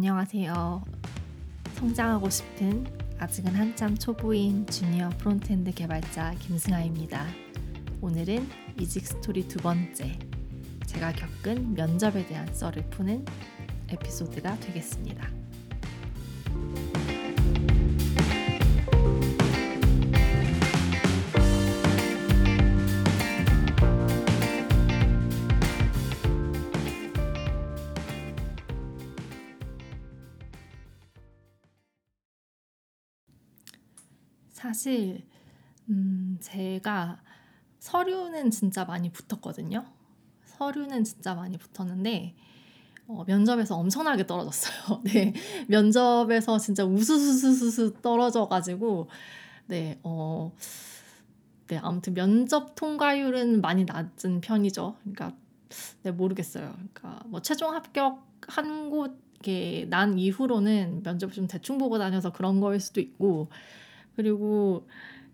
안녕하세요. 성장하고 싶은 아직은 한참 초보인 주니어 frontend 개발자 김승아입니다. 오늘은 이직 스토리 두 번째, 제가 겪은 면접에 대한 썰을 푸는 에피소드가 되겠습니다. 사실 음 제가 서류는 진짜 많이 붙었거든요. 서류는 진짜 많이 붙었는데 어, 면접에서 엄청나게 떨어졌어요. 네, 면접에서 진짜 우수수수수수 떨어져가지고 네, 어, 네 아무튼 면접 통과율은 많이 낮은 편이죠. 그러니까 네 모르겠어요. 그러니까 뭐 최종 합격 한 곳에 난 이후로는 면접을 좀 대충 보고 다녀서 그런 거일 수도 있고 그리고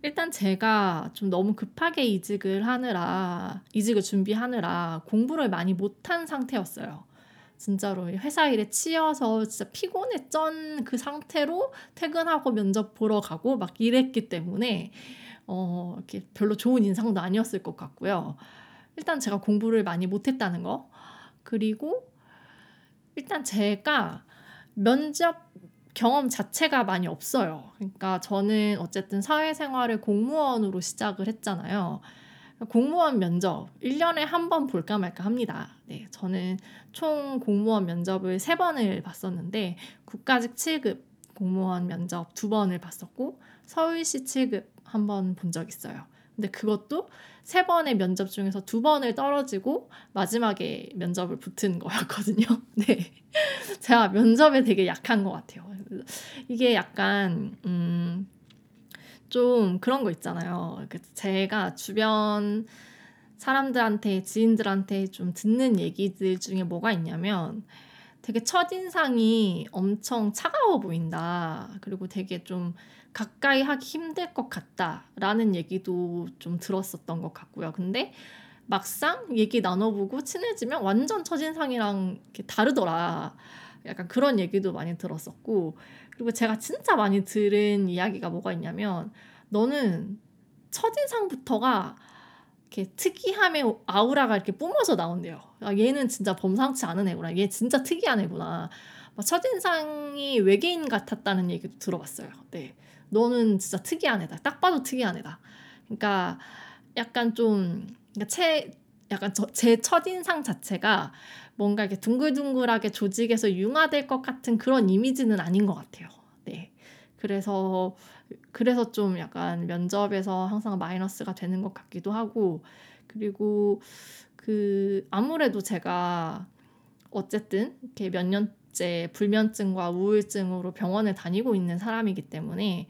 일단 제가 좀 너무 급하게 이직을 하느라 이직을 준비하느라 공부를 많이 못한 상태였어요. 진짜로 회사 일에 치여서 진짜 피곤해 쩐그 상태로 퇴근하고 면접 보러 가고 막 이랬기 때문에 어 이렇게 별로 좋은 인상도 아니었을 것 같고요. 일단 제가 공부를 많이 못했다는 거 그리고 일단 제가 면접 경험 자체가 많이 없어요. 그러니까 저는 어쨌든 사회생활을 공무원으로 시작을 했잖아요. 공무원 면접 1년에 한 번 볼까 말까 합니다. 네, 저는 총 공무원 면접을 세 번을 봤었는데 국가직 7급 공무원 면접 두 번을 봤었고 서울시 7급 한 번 본 적 있어요. 근데 그것도 세 번의 면접 중에서 두 번을 떨어지고 마지막에 면접을 붙은 거였거든요. 네. 제가 면접에 되게 약한 것 같아요. 이게 약간, 음, 좀 그런 거 있잖아요. 그 제가 주변 사람들한테, 지인들한테 좀 듣는 얘기들 중에 뭐가 있냐면 되게 첫인상이 엄청 차가워 보인다. 그리고 되게 좀 가까이 하기 힘들 것 같다라는 얘기도 좀 들었었던 것 같고요. 근데 막상 얘기 나눠보고 친해지면 완전 첫인상이랑 다르더라. 약간 그런 얘기도 많이 들었었고 그리고 제가 진짜 많이 들은 이야기가 뭐가 있냐면 너는 첫인상부터가 이렇게 특이함의 아우라가 이렇게 뿜어져 나온대요. 아, 얘는 진짜 범상치 않은 애구나. 얘 진짜 특이한 애구나. 첫인상이 외계인 같았다는 얘기도 들어봤어요. 네. 너는 진짜 특이한 애다. 딱 봐도 특이한 애다. 그러니까 약간 좀 그러니까 체 약간 저, 제 첫인상 자체가 뭔가 이렇게 둥글둥글하게 조직에서 융화될 것 같은 그런 이미지는 아닌 것 같아요. 네. 그래서 그래서 좀 약간 면접에서 항상 마이너스가 되는 것 같기도 하고 그리고 그 아무래도 제가 어쨌든 이렇게 몇 년 번째 불면증과 우울증으로 병원을 다니고 있는 사람이기 때문에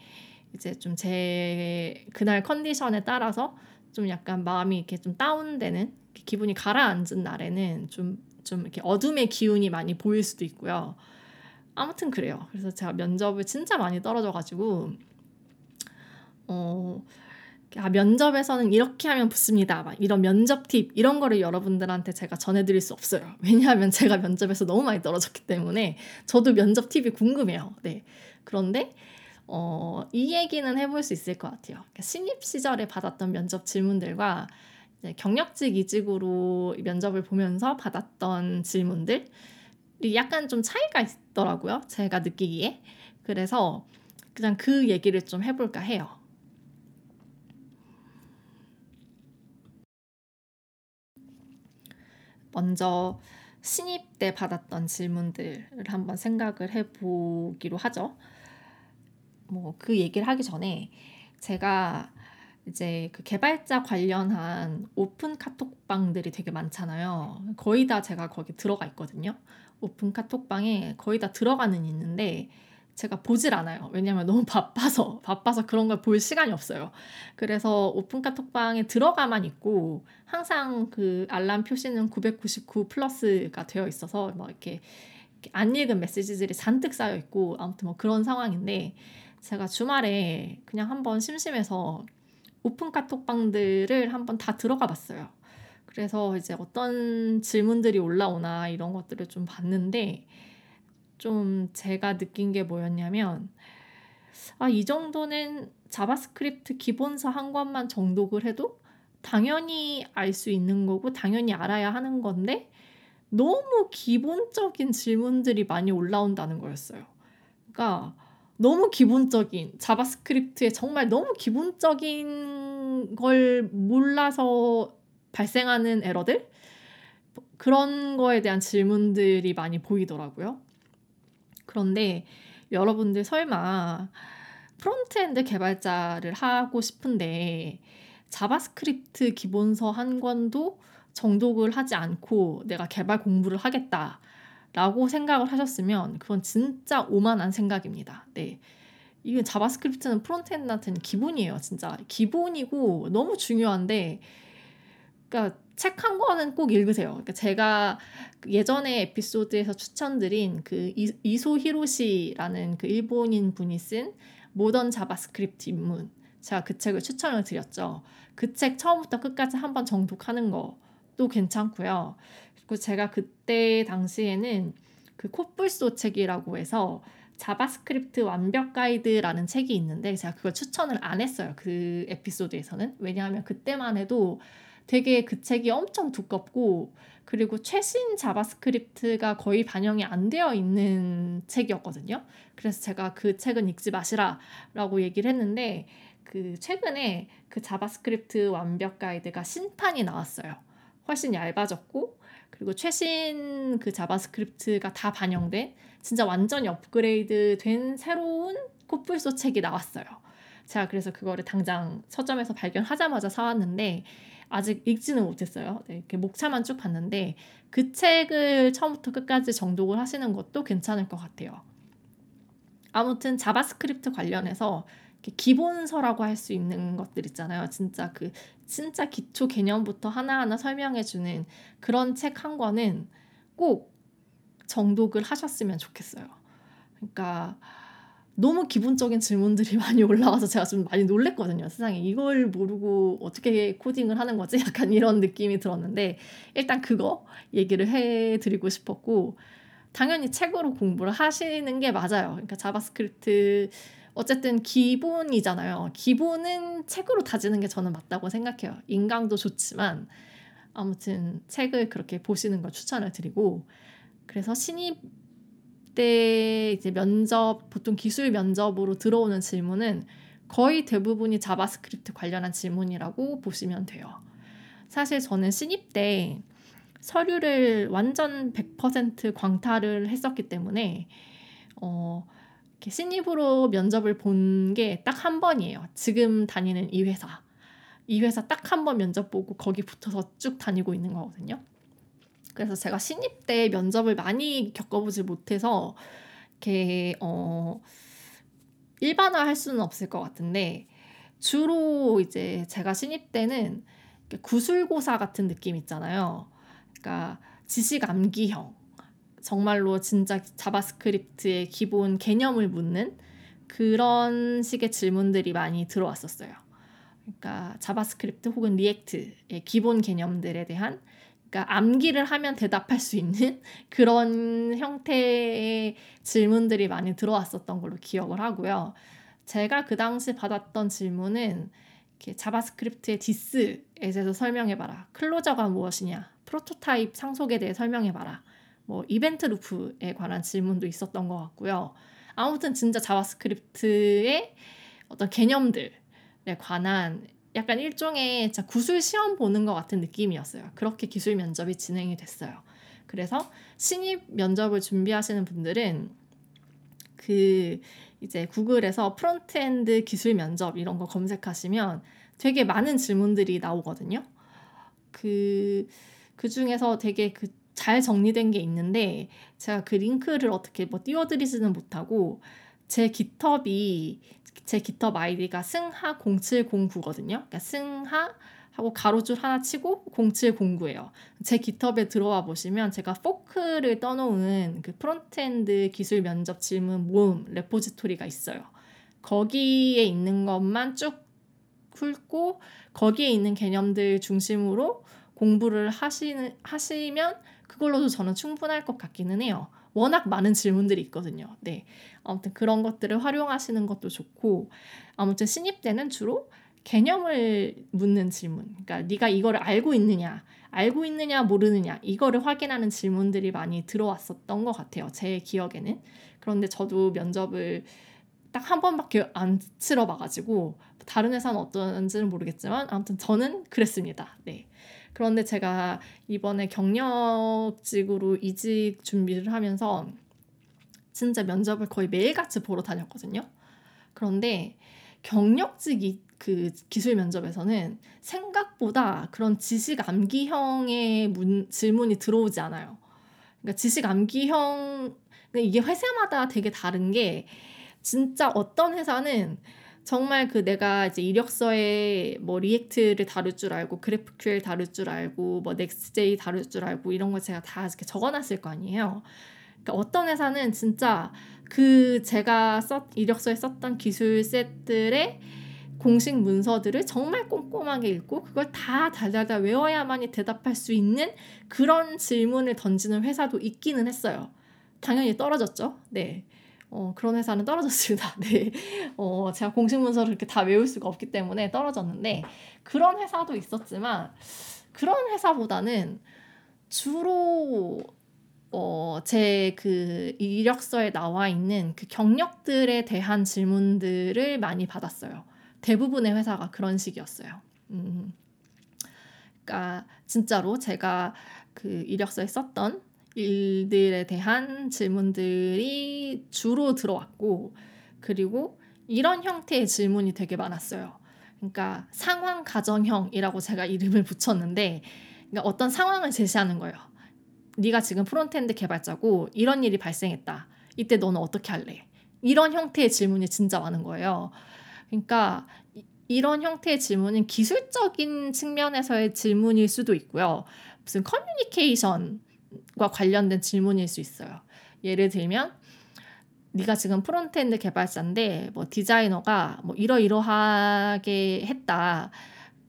이제 좀 제 그날 컨디션에 따라서 좀 약간 마음이 이렇게 좀 다운되는 기분이 가라앉은 날에는 좀, 좀 이렇게 어둠의 기운이 많이 보일 수도 있고요. 아무튼 그래요. 그래서 제가 면접을 진짜 많이 떨어져가지고, 어, 아, 면접에서는 이렇게 하면 붙습니다. 막 이런 면접 팁 이런 거를 여러분들한테 제가 전해드릴 수 없어요. 왜냐하면 제가 면접에서 너무 많이 떨어졌기 때문에 저도 면접 팁이 궁금해요. 네. 그런데 어, 이 얘기는 해볼 수 있을 것 같아요. 그러니까 신입 시절에 받았던 면접 질문들과 경력직 이직으로 면접을 보면서 받았던 질문들 약간 좀 차이가 있더라고요. 제가 느끼기에. 그래서 그냥 그 얘기를 좀 해볼까 해요. 먼저 신입 때 받았던 질문들을 한번 생각을 해보기로 하죠. 뭐 그 얘기를 하기 전에 제가 이제 그 개발자 관련한 오픈 카톡방들이 되게 많잖아요. 거의 다 제가 거기 들어가 있거든요. 오픈 카톡방에 거의 다 들어가는 있는데 제가 보질 않아요. 왜냐면 너무 바빠서 바빠서 그런 걸 볼 시간이 없어요. 그래서 오픈 카톡방에 들어가만 있고 항상 그 알람 표시는 999 플러스가 되어 있어서 뭐 이렇게, 이렇게 안 읽은 메시지들이 잔뜩 쌓여 있고 아무튼 뭐 그런 상황인데 제가 주말에 그냥 한번 심심해서 오픈 카톡방들을 한번 다 들어가 봤어요. 그래서 이제 어떤 질문들이 올라오나 이런 것들을 좀 봤는데 좀 제가 느낀 게 뭐였냐면 아, 이 정도는 JavaScript 기본서 한 권만 정독을 해도 당연히 알 수 있는 거고 당연히 알아야 하는 건데 너무 기본적인 질문들이 많이 올라온다는 거였어요. 그러니까 너무 기본적인 JavaScript에 정말 너무 기본적인 걸 몰라서 발생하는 에러들 그런 거에 대한 질문들이 많이 보이더라고요. 그런데 여러분들 설마 frontend 개발자를 하고 싶은데 JavaScript 기본서 한 권도 정독을 하지 않고 내가 개발 공부를 하겠다. 라고 생각을 하셨으면 그건 진짜 오만한 생각입니다. 네. 이건 JavaScript는 frontend한테는 기본이에요. 진짜 기본이고 너무 중요한데 그러니까 책 한 권은 꼭 읽으세요. 그러니까 제가 예전에 에피소드에서 추천드린 그 이소 히로시라는 그 일본인 분이 쓴 modern JavaScript 입문 제가 그 책을 추천을 드렸죠. 그 책 처음부터 끝까지 한번 정독하는 것도 괜찮고요. 그리고 제가 그때 당시에는 그 코뿔소 책이라고 해서 JavaScript 완벽 가이드라는 책이 있는데 제가 그걸 추천을 안 했어요. 그 에피소드에서는. 왜냐하면 그때만 해도 되게 그 책이 엄청 두껍고 그리고 최신 JavaScript가 거의 반영이 안 되어 있는 책이었거든요. 그래서 제가 그 책은 읽지 마시라라고 얘기를 했는데 그 최근에 그 JavaScript 완벽 가이드가 신판이 나왔어요. 훨씬 얇아졌고 그리고 최신 그 JavaScript가 다 반영된 진짜 완전히 업그레이드 된 새로운 코뿔소 책이 나왔어요. 제가 그래서 그거를 당장 서점에서 발견하자마자 사왔는데 아직 읽지는 못했어요. 네, 이렇게 목차만 쭉 봤는데 그 책을 처음부터 끝까지 정독을 하시는 것도 괜찮을 것 같아요. 아무튼 JavaScript 관련해서 기본서라고 할 수 있는 것들 있잖아요. 진짜 그 진짜 기초 개념부터 하나하나 설명해 주는 그런 책 한 권은 꼭 정독을 하셨으면 좋겠어요. 그러니까 너무 기본적인 질문들이 많이 올라와서 제가 좀 많이 놀랬거든요. 세상에 이걸 모르고 어떻게 코딩을 하는 거지? 약간 이런 느낌이 들었는데 일단 그거 얘기를 해드리고 싶었고 당연히 책으로 공부를 하시는 게 맞아요. 그러니까 JavaScript 어쨌든 기본이잖아요. 기본은 책으로 다지는 게 저는 맞다고 생각해요. 인강도 좋지만 아무튼 책을 그렇게 보시는 걸 추천을 드리고 그래서 신입 때 이제 면접 보통 기술 면접으로 들어오는 질문은 거의 대부분이 JavaScript 관련한 질문이라고 보시면 돼요. 사실 저는 신입 때 서류를 완전 100% 광탈을 했었기 때문에 어, 신입으로 면접을 본 게 딱 한 번이에요. 지금 다니는 이 회사. 이 회사 딱 한 번 면접 보고 거기 붙어서 쭉 다니고 있는 거거든요. 그래서 제가 신입 때 면접을 많이 겪어보지 못해서 이렇게 어 일반화할 수는 없을 것 같은데 주로 이제 제가 신입 때는 구술고사 같은 느낌 있잖아요. 그러니까 지식 암기형 정말로 진짜 JavaScript의 기본 개념을 묻는 그런 식의 질문들이 많이 들어왔었어요. 그러니까 JavaScript 혹은 React의 기본 개념들에 대한 그러니까 암기를 하면 대답할 수 있는 그런 형태의 질문들이 많이 들어왔었던 걸로 기억을 하고요. 제가 그 당시 받았던 질문은 JavaScript의 this에 대해서 설명해봐라. closure가 무엇이냐. 프로토타입 상속에 대해 설명해봐라. 뭐 event loop에 관한 질문도 있었던 것 같고요. 아무튼 진짜 JavaScript의 어떤 개념들에 관한 약간 일종의 구술 시험 보는 것 같은 느낌이었어요. 그렇게 기술 면접이 진행이 됐어요. 그래서 신입 면접을 준비하시는 분들은 그 이제 구글에서 frontend 기술 면접 이런 거 검색하시면 되게 많은 질문들이 나오거든요. 그, 그 중에서 되게 그 잘 정리된 게 있는데 제가 그 링크를 어떻게 뭐 띄워드리지는 못하고 제 GitHub이 제 GitHub 아이디가 승하 0709거든요. 그러니까 승하 하고 가로줄 하나 치고 0709예요. 제 GitHub에 들어와 보시면 제가 fork를 떠놓은 그 frontend 기술 면접 질문 모음 repository가 있어요. 거기에 있는 것만 쭉 훑고 거기에 있는 개념들 중심으로 공부를 하시는 하시면 그걸로도 저는 충분할 것 같기는 해요. 워낙 많은 질문들이 있거든요. 네. 아무튼 그런 것들을 활용하시는 것도 좋고 아무튼 신입 때는 주로 개념을 묻는 질문. 그러니까 네가 이거를 알고 있느냐, 알고 있느냐 모르느냐 이거를 확인하는 질문들이 많이 들어왔었던 것 같아요. 제 기억에는. 그런데 저도 면접을 딱 한 번밖에 안 치러 봐가지고 다른 회사는 어떤지는 모르겠지만 아무튼 저는 그랬습니다. 네. 그런데 제가 이번에 경력직으로 이직 준비를 하면서 진짜 면접을 거의 매일같이 보러 다녔거든요. 그런데 경력직 그 기술 면접에서는 생각보다 그런 지식 암기형의 문, 질문이 들어오지 않아요. 그러니까 지식 암기형 그러니까 이게 회사마다 되게 다른 게 진짜 어떤 회사는 정말 그 내가 이제 이력서에 뭐 React를 다룰 줄 알고 GraphQL 다룰 줄 알고 뭐 Next.js 다룰 줄 알고 이런 걸 제가 다 이렇게 적어놨을 거 아니에요. 그러니까 어떤 회사는 진짜 그 제가 썼 이력서에 썼던 기술 set들의 공식 문서들을 정말 꼼꼼하게 읽고 그걸 다 달달달 외워야만이 대답할 수 있는 그런 질문을 던지는 회사도 있기는 했어요. 당연히 떨어졌죠. 네. 어, 그런 회사는 떨어졌습니다. 네. 어, 제가 공식 문서를 이렇게 다 외울 수가 없기 때문에 떨어졌는데, 그런 회사도 있었지만, 그런 회사보다는 주로, 어, 제 그 이력서에 나와 있는 그 경력들에 대한 질문들을 많이 받았어요. 대부분의 회사가 그런 식이었어요. 음. 그러니까 진짜로 제가 그 이력서에 썼던 일들에 대한 질문들이 주로 들어왔고 그리고 이런 형태의 질문이 되게 많았어요. 그러니까 상황 가정형이라고 제가 이름을 붙였는데 그러니까 어떤 상황을 제시하는 거예요. 네가 지금 frontend 개발자고 이런 일이 발생했다. 이때 너는 어떻게 할래? 이런 형태의 질문이 진짜 많은 거예요. 그러니까 이런 형태의 질문은 기술적인 측면에서의 질문일 수도 있고요. 무슨 커뮤니케이션 과 관련된 질문일 수 있어요. 예를 들면 네가 지금 frontend 개발자인데 뭐 디자이너가 뭐 이러이러하게 했다.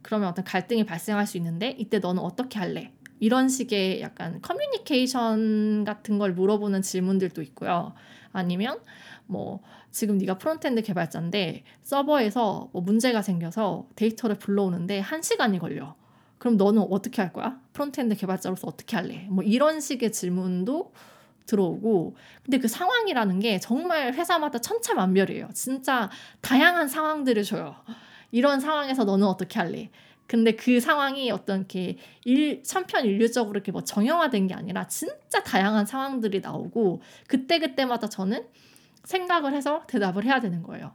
그러면 어떤 갈등이 발생할 수 있는데 이때 너는 어떻게 할래? 이런 식의 약간 커뮤니케이션 같은 걸 물어보는 질문들도 있고요. 아니면 뭐 지금 네가 frontend 개발자인데 서버에서 뭐 문제가 생겨서 데이터를 불러오는데 한 시간이 걸려. 그럼 너는 어떻게 할 거야? frontend 개발자로서 어떻게 할래? 뭐 이런 식의 질문도 들어오고 근데 그 상황이라는 게 정말 회사마다 천차만별이에요. 진짜 다양한 상황들을 줘요. 이런 상황에서 너는 어떻게 할래? 근데 그 상황이 어떤 이렇게 일, 천편일률적으로 이렇게 뭐 정형화된 게 아니라 진짜 다양한 상황들이 나오고 그때그때마다 저는 생각을 해서 대답을 해야 되는 거예요.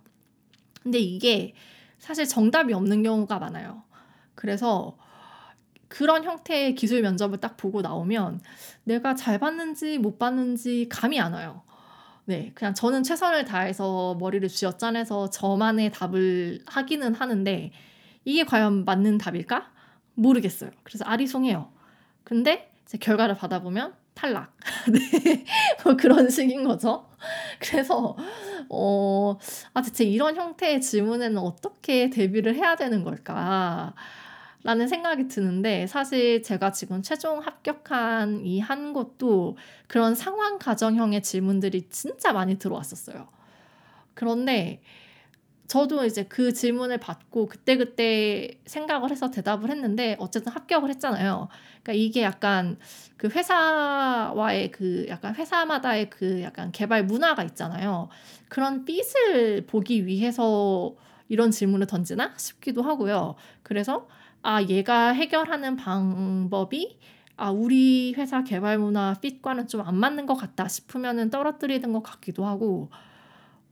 근데 이게 사실 정답이 없는 경우가 많아요. 그래서 그런 형태의 기술 면접을 딱 보고 나오면 내가 잘 봤는지 못 봤는지 감이 안 와요. 네, 그냥 저는 최선을 다해서 머리를 쥐어짜내서 저만의 답을 하기는 하는데 이게 과연 맞는 답일까? 모르겠어요. 그래서 아리송해요. 근데 제 결과를 받아보면 탈락. 네, 뭐 그런 식인 거죠. 그래서 어, 아 대체 이런 형태의 질문에는 어떻게 대비를 해야 되는 걸까? 라는 생각이 드는데 사실 제가 지금 최종 합격한 이 한 곳도 그런 상황 가정형의 질문들이 진짜 많이 들어왔었어요. 그런데 저도 이제 그 질문을 받고 그때그때 생각을 해서 대답을 했는데 어쨌든 합격을 했잖아요. 그러니까 이게 약간 그 회사와의 그 약간 회사마다의 그 약간 개발 문화가 있잖아요. 그런 빚을 보기 위해서 이런 질문을 던지나 싶기도 하고요. 그래서 아, 얘가 해결하는 방법이 아, 우리 회사 개발 문화 핏과는 좀 안 맞는 것 같다 싶으면은 떨어뜨리는 것 같기도 하고,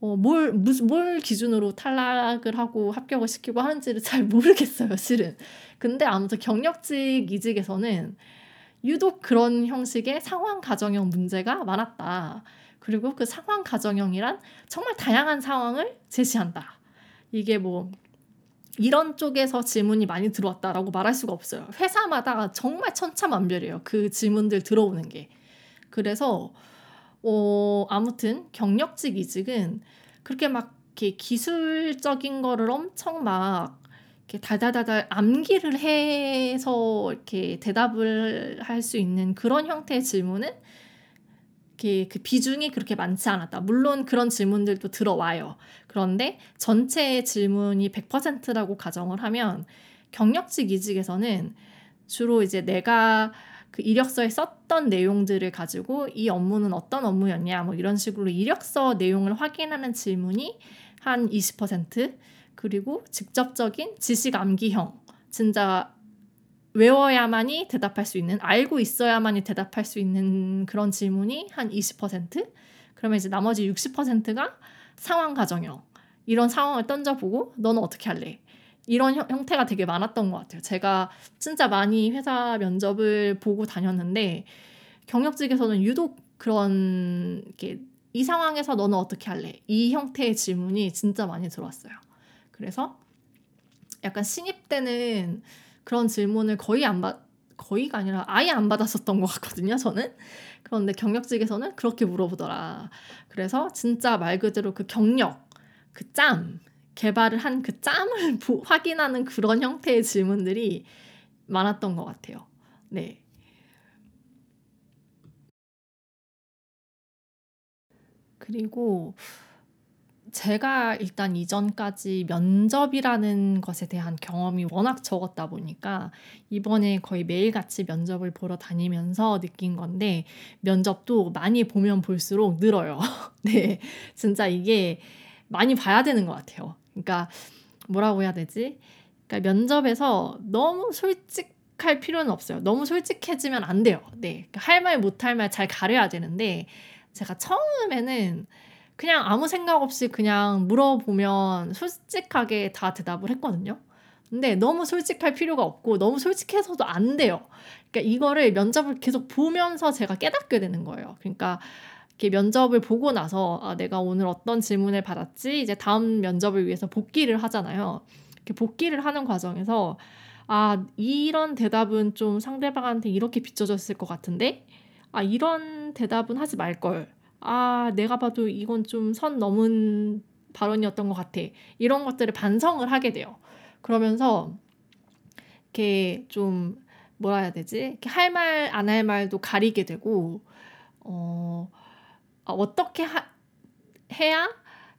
어, 뭘, 무슨, 뭘 기준으로 탈락을 하고 합격을 시키고 하는지를 잘 모르겠어요, 실은. 근데 아무튼 경력직 이직에서는 유독 그런 형식의 상황 가정형 문제가 많았다. 그리고 그 상황 가정형이란 정말 다양한 상황을 제시한다. 이게 뭐 이런 쪽에서 질문이 많이 들어왔다라고 말할 수가 없어요. 회사마다 정말 천차만별이에요. 그 질문들 들어오는 게. 그래서 어, 아무튼 경력직 이직은 그렇게 막 이렇게 기술적인 거를 엄청 막 이렇게 달달달달 암기를 해서 이렇게 대답을 할 수 있는 그런 형태의 질문은 이렇게 그 비중이 그렇게 많지 않았다. 물론 그런 질문들도 들어와요. 그런데 전체 질문이 100%라고 가정을 하면 경력직 이직에서는 주로 이제 내가 그 이력서에 썼던 내용들을 가지고 이 업무는 어떤 업무였냐 뭐 이런 식으로 이력서 내용을 확인하는 질문이 한 20% 그리고 직접적인 지식 암기형 진짜 외워야만이 대답할 수 있는 알고 있어야만이 대답할 수 있는 그런 질문이 한 20% 그러면 이제 나머지 60%가 상황 가정형 이런 상황을 던져보고 너는 어떻게 할래? 이런 형, 태가 되게 많았던 것 같아요. 제가 진짜 많이 회사 면접을 보고 다녔는데 경력직에서는 유독 그런 게이 상황에서 너는 어떻게 할래? 이 형태의 질문이 진짜 많이 들어왔어요. 그래서 약간 신입 때는 그런 질문을 거의 안 받, 거의가 아니라 아예 안 받았었던 것 같거든요, 저는. 그런데 경력직에서는 그렇게 물어보더라. 그래서 진짜 말 그대로 그 경력, 그 짬, 개발을 한 그 짬을 확인하는 그런 형태의 질문들이 많았던 것 같아요. 네. 그리고 제가 일단 이전까지 면접이라는 것에 대한 경험이 워낙 적었다 보니까 이번에 거의 매일같이 면접을 보러 다니면서 느낀 건데 면접도 많이 보면 볼수록 늘어요. 네. 진짜 이게 많이 봐야 되는 것 같아요. 그러니까 뭐라고 해야 되지? 그러니까 면접에서 너무 솔직 할 필요는 없어요. 너무 솔직해지면 안 돼요. 네. 그러니까 할말 못 할 말 잘 가려야 되는데 제가 처음에는 그냥 아무 생각 없이 그냥 물어보면 솔직하게 다 대답을 했거든요. 근데 너무 솔직할 필요가 없고 너무 솔직해서도 안 돼요. 그러니까 이거를 면접을 계속 보면서 제가 깨닫게 되는 거예요. 그러니까 이렇게 면접을 보고 나서 아, 내가 오늘 어떤 질문을 받았지 이제 다음 면접을 위해서 복귀를 하잖아요. 이렇게 복귀를 하는 과정에서 아 이런 대답은 좀 상대방한테 이렇게 비춰졌을 것 같은데 아 이런 대답은 하지 말 걸. 아, 내가 봐도 이건 좀 선 넘은 발언이었던 것 같아. 이런 것들을 반성을 하게 돼요. 그러면서 이렇게 좀 뭐라 해야 되지? 이렇게 할 말, 안 할 말도 가리게 되고, 어, 아, 어떻게 하, 해야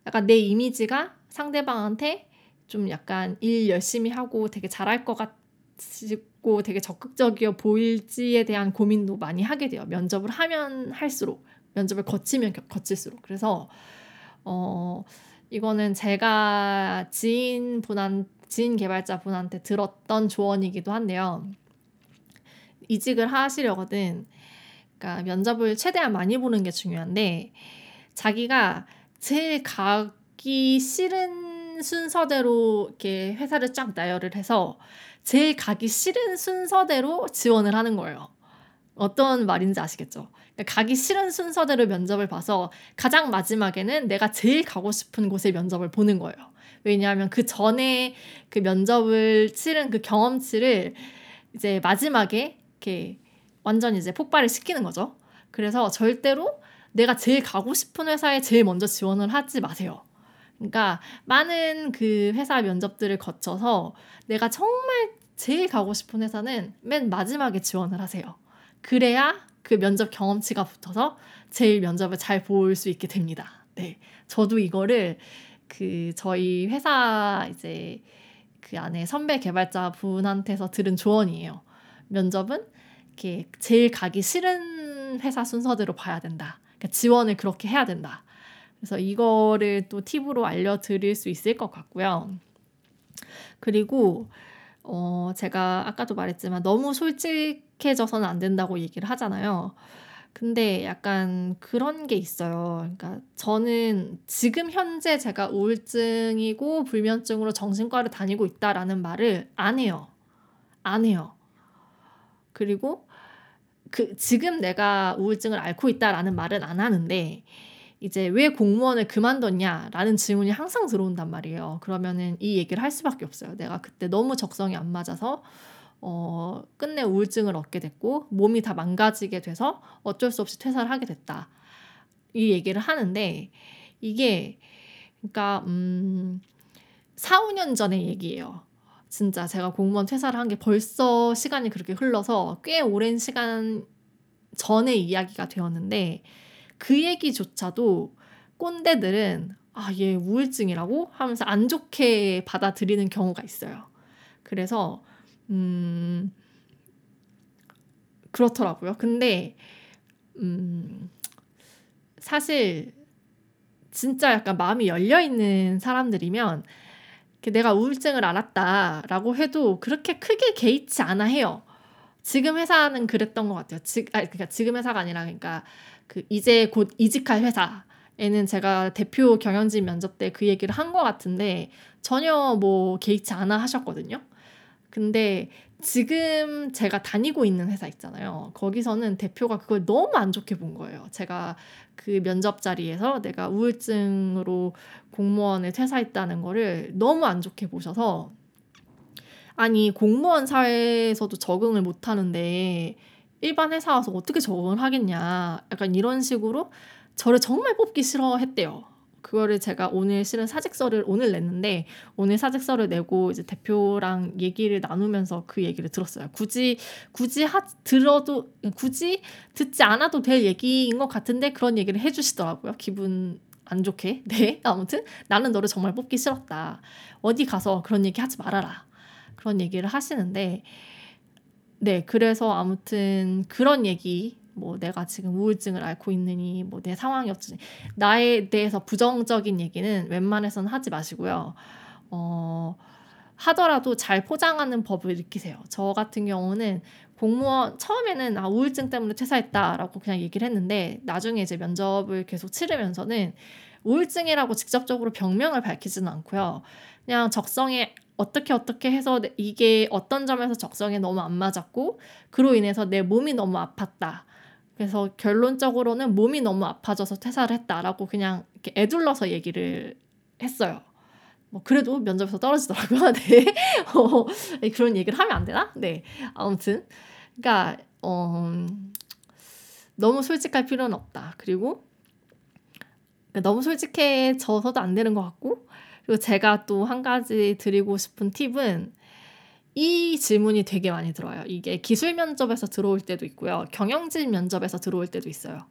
약간 내 이미지가 상대방한테 좀 약간 일 열심히 하고 되게 잘할 것 같고 되게 적극적이어 보일지에 대한 고민도 많이 하게 돼요. 면접을 하면 할수록. 면접을 거치면 거칠수록 그래서 어 이거는 제가 지인 분한 지인 개발자 분한테 들었던 조언이기도 한데요. 이직을 하시려거든. 그러니까 면접을 최대한 많이 보는 게 중요한데 자기가 제일 가기 싫은 순서대로 이렇게 회사를 쫙 나열을 해서 제일 가기 싫은 순서대로 지원을 하는 거예요. 어떤 말인지 아시겠죠? 그러니까 가기 싫은 순서대로 면접을 봐서 가장 마지막에는 내가 제일 가고 싶은 곳에 면접을 보는 거예요. 왜냐하면 그 전에 그 면접을 치른 그 경험치를 이제 마지막에 이렇게 완전 이제 폭발을 시키는 거죠. 그래서 절대로 내가 제일 가고 싶은 회사에 제일 먼저 지원을 하지 마세요. 그러니까 많은 그 회사 면접들을 거쳐서 내가 정말 제일 가고 싶은 회사는 맨 마지막에 지원을 하세요. 그래야 그 면접 경험치가 붙어서 제일 면접을 잘 볼 수 있게 됩니다. 네. 저도 이거를 그 저희 회사 이제 그 안에 선배 개발자 분한테서 들은 조언이에요. 면접은 이렇게 제일 가기 싫은 회사 순서대로 봐야 된다. 그러니까 지원을 그렇게 해야 된다. 그래서 이거를 또 팁으로 알려드릴 수 있을 것 같고요. 그리고 어, 제가 아까도 말했지만 너무 솔직 해져서는 안 된다고 얘기를 하잖아요. 근데 약간 그런 게 있어요. 그러니까 저는 지금 현재 제가 우울증이고 불면증으로 정신과를 다니고 있다라는 말을 안 해요. 안 해요. 그리고 그 지금 내가 우울증을 앓고 있다라는 말은 안 하는데 이제 왜 공무원을 그만뒀냐라는 질문이 항상 들어온단 말이에요. 그러면은 이 얘기를 할 수밖에 없어요. 내가 그때 너무 적성이 안 맞아서 어, 끝내 우울증을 얻게 됐고 몸이 다 망가지게 돼서 어쩔 수 없이 퇴사를 하게 됐다. 이 얘기를 하는데 이게 그러니까 음 4, 5년 전의 얘기예요. 진짜 제가 공무원 퇴사를 한 게 벌써 시간이 그렇게 흘러서 꽤 오랜 시간 전의 이야기가 되었는데 그 얘기조차도 꼰대들은 아, 얘 우울증이라고 하면서 안 좋게 받아들이는 경우가 있어요. 그래서 음 그렇더라고요. 근데 음 사실 진짜 약간 마음이 열려 있는 사람들이면 내가 우울증을 알았다라고 해도 그렇게 크게 개의치 않아 해요. 지금 회사는 그랬던 것 같아요. 지, 아니, 그러니까 지금 회사가 아니라 그러니까 그 이제 곧 이직할 회사에는 제가 대표 경영진 면접 때 그 얘기를 한 것 같은데 전혀 뭐 개의치 않아 하셨거든요. 근데 지금 제가 다니고 있는 회사 있잖아요. 거기서는 대표가 그걸 너무 안 좋게 본 거예요. 제가 그 면접 자리에서 내가 우울증으로 공무원에 퇴사했다는 거를 너무 안 좋게 보셔서 아니 공무원 사회에서도 적응을 못 하는데 일반 회사 와서 어떻게 적응을 하겠냐 약간 이런 식으로 저를 정말 뽑기 싫어했대요. 그거를 제가 오늘 실은 사직서를 오늘 냈는데 오늘 사직서를 내고 이제 대표랑 얘기를 나누면서 그 얘기를 들었어요. 굳이 굳이 하, 들어도 굳이 듣지 않아도 될 얘기인 것 같은데 그런 얘기를 해주시더라고요. 기분 안 좋게. 네 아무튼 나는 너를 정말 뽑기 싫었다. 어디 가서 그런 얘기 하지 말아라. 그런 얘기를 하시는데 네 그래서 아무튼 그런 얘기 뭐 내가 지금 우울증을 앓고 있느니 뭐 내 상황이 어쩌니 나에 대해서 부정적인 얘기는 웬만해서는 하지 마시고요. 어 하더라도 잘 포장하는 법을 익히세요. 저 같은 경우는 공무원 처음에는 아 우울증 때문에 퇴사했다라고 그냥 얘기를 했는데 나중에 이제 면접을 계속 치르면서는 우울증이라고 직접적으로 병명을 밝히지는 않고요. 그냥 적성에 어떻게 어떻게 해서 이게 어떤 점에서 적성에 너무 안 맞았고 그로 인해서 내 몸이 너무 아팠다. 그래서 결론적으로는 몸이 너무 아파져서 퇴사를 했다라고 그냥 이렇게 애둘러서 얘기를 했어요. 뭐 그래도 면접에서 떨어지더라고요. 네. 어, 그런 얘기를 하면 안 되나? 네. 아무튼 그러니까 어, 너무 솔직할 필요는 없다. 그리고 그러니까 너무 솔직해져서도 안 되는 것 같고 그리고 제가 또 한 가지 드리고 싶은 팁은 이 질문이 되게 많이 들어요. 이게 기술 면접에서 들어올 때도 있고요. 경영진 면접에서 들어올 때도 있어요.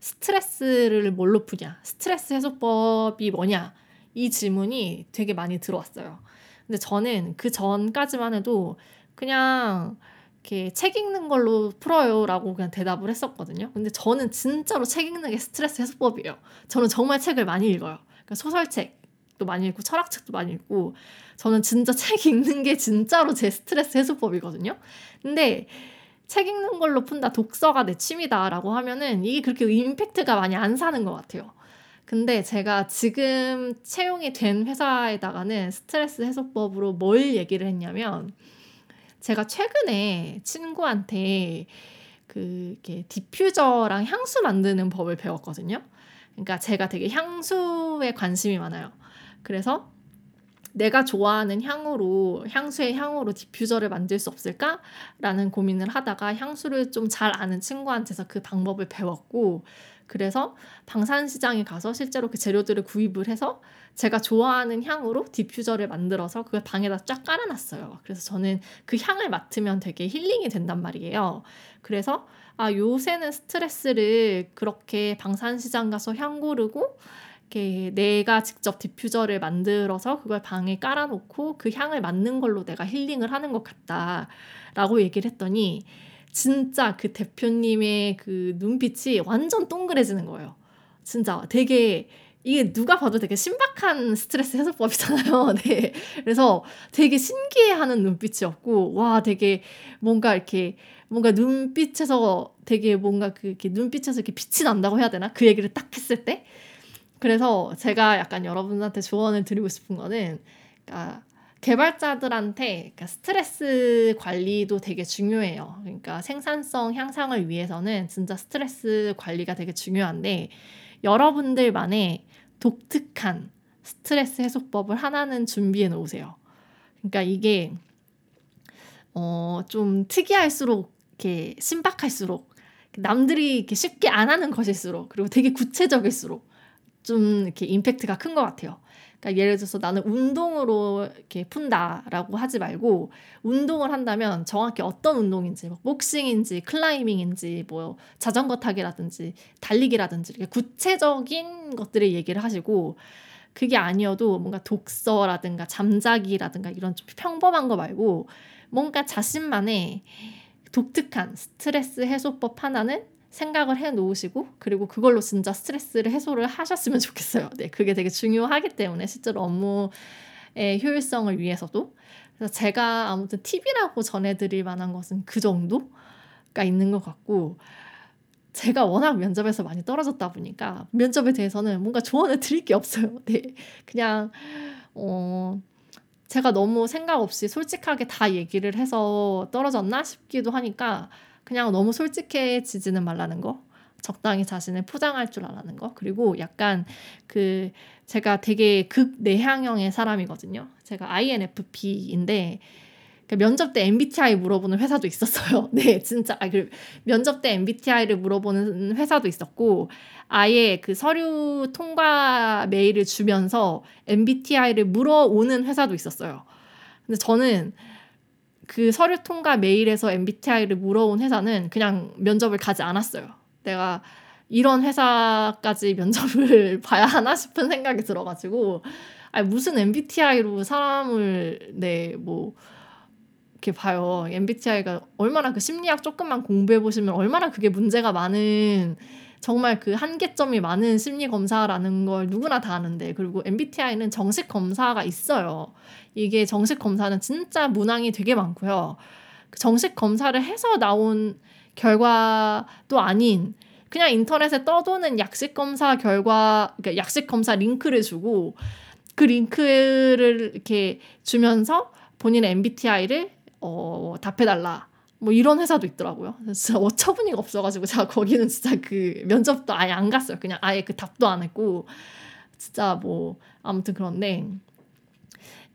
스트레스를 뭘로 푸냐? 스트레스 해소법이 뭐냐? 이 질문이 되게 많이 들어왔어요. 근데 저는 그 전까지만 해도 그냥 이렇게 책 읽는 걸로 풀어요라고 그냥 대답을 했었거든요. 근데 저는 진짜로 책 읽는 게 스트레스 해소법이에요. 저는 정말 책을 많이 읽어요. 그러니까 소설책, 책도 많이 읽고 철학책도 많이 읽고 저는 진짜 책 읽는 게 진짜로 제 스트레스 해소법이거든요. 근데 책 읽는 걸로 푼다 독서가 내 취미다라고 하면은 이게 그렇게 임팩트가 많이 안 사는 것 같아요. 근데 제가 지금 채용이 된 회사에다가는 스트레스 해소법으로 뭘 얘기를 했냐면 제가 최근에 친구한테 그 이렇게 디퓨저랑 향수 만드는 법을 배웠거든요. 그러니까 제가 되게 향수에 관심이 많아요. 그래서 내가 좋아하는 향으로 향수의 향으로 디퓨저를 만들 수 없을까라는 고민을 하다가 향수를 좀 잘 아는 친구한테서 그 방법을 배웠고 그래서 방산시장에 가서 실제로 그 재료들을 구입을 해서 제가 좋아하는 향으로 디퓨저를 만들어서 그걸 방에다 쫙 깔아놨어요. 그래서 저는 그 향을 맡으면 되게 힐링이 된단 말이에요. 그래서 아 요새는 스트레스를 그렇게 방산시장 가서 향 고르고 이렇게 내가 직접 디퓨저를 만들어서 그걸 방에 깔아놓고 그 향을 맡는 걸로 내가 힐링을 하는 것 같다라고 얘기를 했더니 진짜 그 대표님의 그 눈빛이 완전 동그래지는 거예요. 진짜 되게 이게 누가 봐도 되게 신박한 스트레스 해소법이잖아요. 네. 그래서 되게 신기해하는 눈빛이었고, 와, 되게 뭔가 이렇게, 뭔가 눈빛에서 되게 뭔가 그, 이렇게 눈빛에서 이렇게 빛이 난다고 해야 되나? 그 얘기를 딱 했을 때? 그래서 제가 약간 여러분한테 조언을 드리고 싶은 거는 그러니까 개발자들한테 그러니까 스트레스 관리도 되게 중요해요. 그러니까 생산성 향상을 위해서는 진짜 스트레스 관리가 되게 중요한데 여러분들만의 독특한 스트레스 해소법을 하나는 준비해 놓으세요. 그러니까 이게 어, 좀 특이할수록 이렇게 신박할수록 남들이 이렇게 쉽게 안 하는 것일수록 그리고 되게 구체적일수록 좀 이렇게 임팩트가 큰 것 같아요. 그러니까 예를 들어서 나는 운동으로 이렇게 푼다라고 하지 말고 운동을 한다면 정확히 어떤 운동인지 뭐 복싱인지 클라이밍인지 뭐 자전거 타기라든지 달리기라든지 이렇게 구체적인 것들을 얘기를 하시고 그게 아니어도 뭔가 독서라든가 잠자기라든가 이런 좀 평범한 거 말고 뭔가 자신만의 독특한 스트레스 해소법 하나는 생각을 해 놓으시고 그리고 그걸로 진짜 스트레스를 해소를 하셨으면 좋겠어요. 네, 그게 되게 중요하기 때문에 실제로 업무의 효율성을 위해서도 그래서 제가 아무튼 팁이라고 전해드릴 만한 것은 그 정도가 있는 것 같고 제가 워낙 면접에서 많이 떨어졌다 보니까 면접에 대해서는 뭔가 조언을 드릴 게 없어요. 네, 그냥 어. 제가 너무 생각 없이 솔직하게 다 얘기를 해서 떨어졌나 싶기도 하니까 그냥 너무 솔직해지지는 말라는 거. 적당히 자신을 포장할 줄 알라는 거. 그리고 약간 그 제가 되게 극내향형의 사람이거든요. 제가 INFP인데 그 면접 때 MBTI 물어보는 회사도 있었어요. 네, 진짜 아, 그 면접 때 MBTI를 물어보는 회사도 있었고 아예 그 서류 통과 메일을 주면서 MBTI를 물어오는 회사도 있었어요. 근데 저는 그 서류 통과 메일에서 MBTI를 물어온 회사는 그냥 면접을 가지 않았어요. 내가 이런 회사까지 면접을 봐야 하나 싶은 생각이 들어가지고 아니 무슨 MBTI로 사람을 네뭐 이렇게 봐요. MBTI가 얼마나 그 심리학 조금만 공부해 보시면 얼마나 그게 문제가 많은 정말 그 한계점이 많은 심리 검사라는 걸 누구나 다 아는데 그리고 MBTI는 정식 검사가 있어요. 이게 정식 검사는 진짜 문항이 되게 많고요. 그 정식 검사를 해서 나온 결과도 아닌 그냥 인터넷에 떠도는 약식 검사 결과 그러니까 약식 검사 링크를 주고 그 링크를 이렇게 주면서 본인의 MBTI를 어, 답해달라. 뭐 이런 회사도 있더라고요. 진짜 어처구니가 없어가지고 제가 거기는 진짜 그 면접도 아예 안 갔어요. 그냥 아예 그 답도 안 했고 진짜 뭐 아무튼 그런데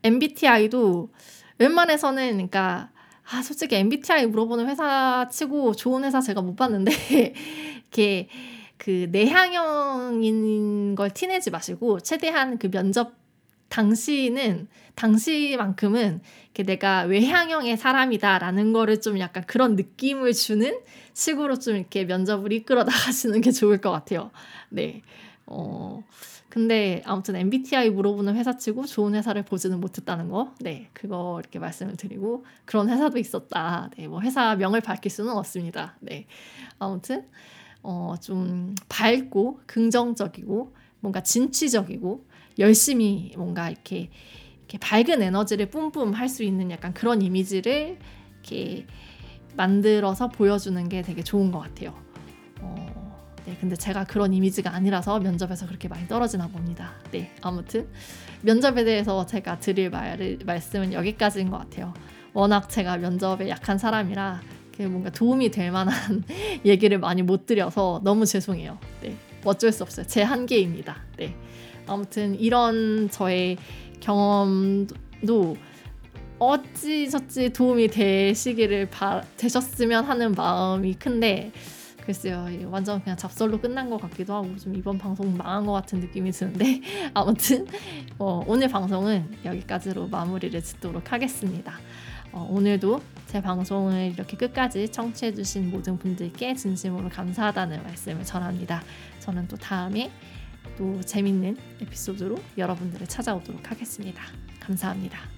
MBTI도 웬만해서는 그러니까 아 솔직히 MBTI 물어보는 회사 치고 좋은 회사 제가 못 봤는데 이렇게 그 내향형인 걸 티내지 마시고 최대한 그 면접 당시는 당시만큼은 내가 외향형의 사람이다라는 거를 좀 약간 그런 느낌을 주는 식으로 좀 이렇게 면접을 이끌어 나가시는 게 좋을 것 같아요. 네. 어, 근데 아무튼 MBTI 물어보는 회사치고 좋은 회사를 보지는 못했다는 거. 네. 그거 이렇게 말씀을 드리고 그런 회사도 있었다. 네. 뭐 회사 명을 밝힐 수는 없습니다. 네. 아무튼 어, 좀 밝고 긍정적이고 뭔가 진취적이고 열심히 뭔가 이렇게, 이렇게 밝은 에너지를 뿜뿜 할 수 있는 약간 그런 이미지를 이렇게 만들어서 보여주는 게 되게 좋은 것 같아요. 어, 네, 근데 제가 그런 이미지가 아니라서 면접에서 그렇게 많이 떨어지나 봅니다. 네, 아무튼 면접에 대해서 제가 드릴 말, 말씀은 여기까지인 것 같아요. 워낙 제가 면접에 약한 사람이라 뭔가 도움이 될 만한 얘기를 많이 못 드려서 너무 죄송해요. 네, 어쩔 수 없어요. 제 한계입니다. 네. 아무튼 이런 저의 경험도 어찌저찌 도움이 되시기를 바, 되셨으면 하는 마음이 큰데 글쎄요 완전 그냥 잡설로 끝난 것 같기도 하고 좀 이번 방송 망한 것 같은 느낌이 드는데 아무튼 어, 오늘 방송은 여기까지로 마무리를 짓도록 하겠습니다. 어, 오늘도 제 방송을 이렇게 끝까지 청취해주신 모든 분들께 진심으로 감사하다는 말씀을 전합니다. 저는 또 다음에 또 재밌는 에피소드로 여러분들을 찾아오도록 하겠습니다. 감사합니다.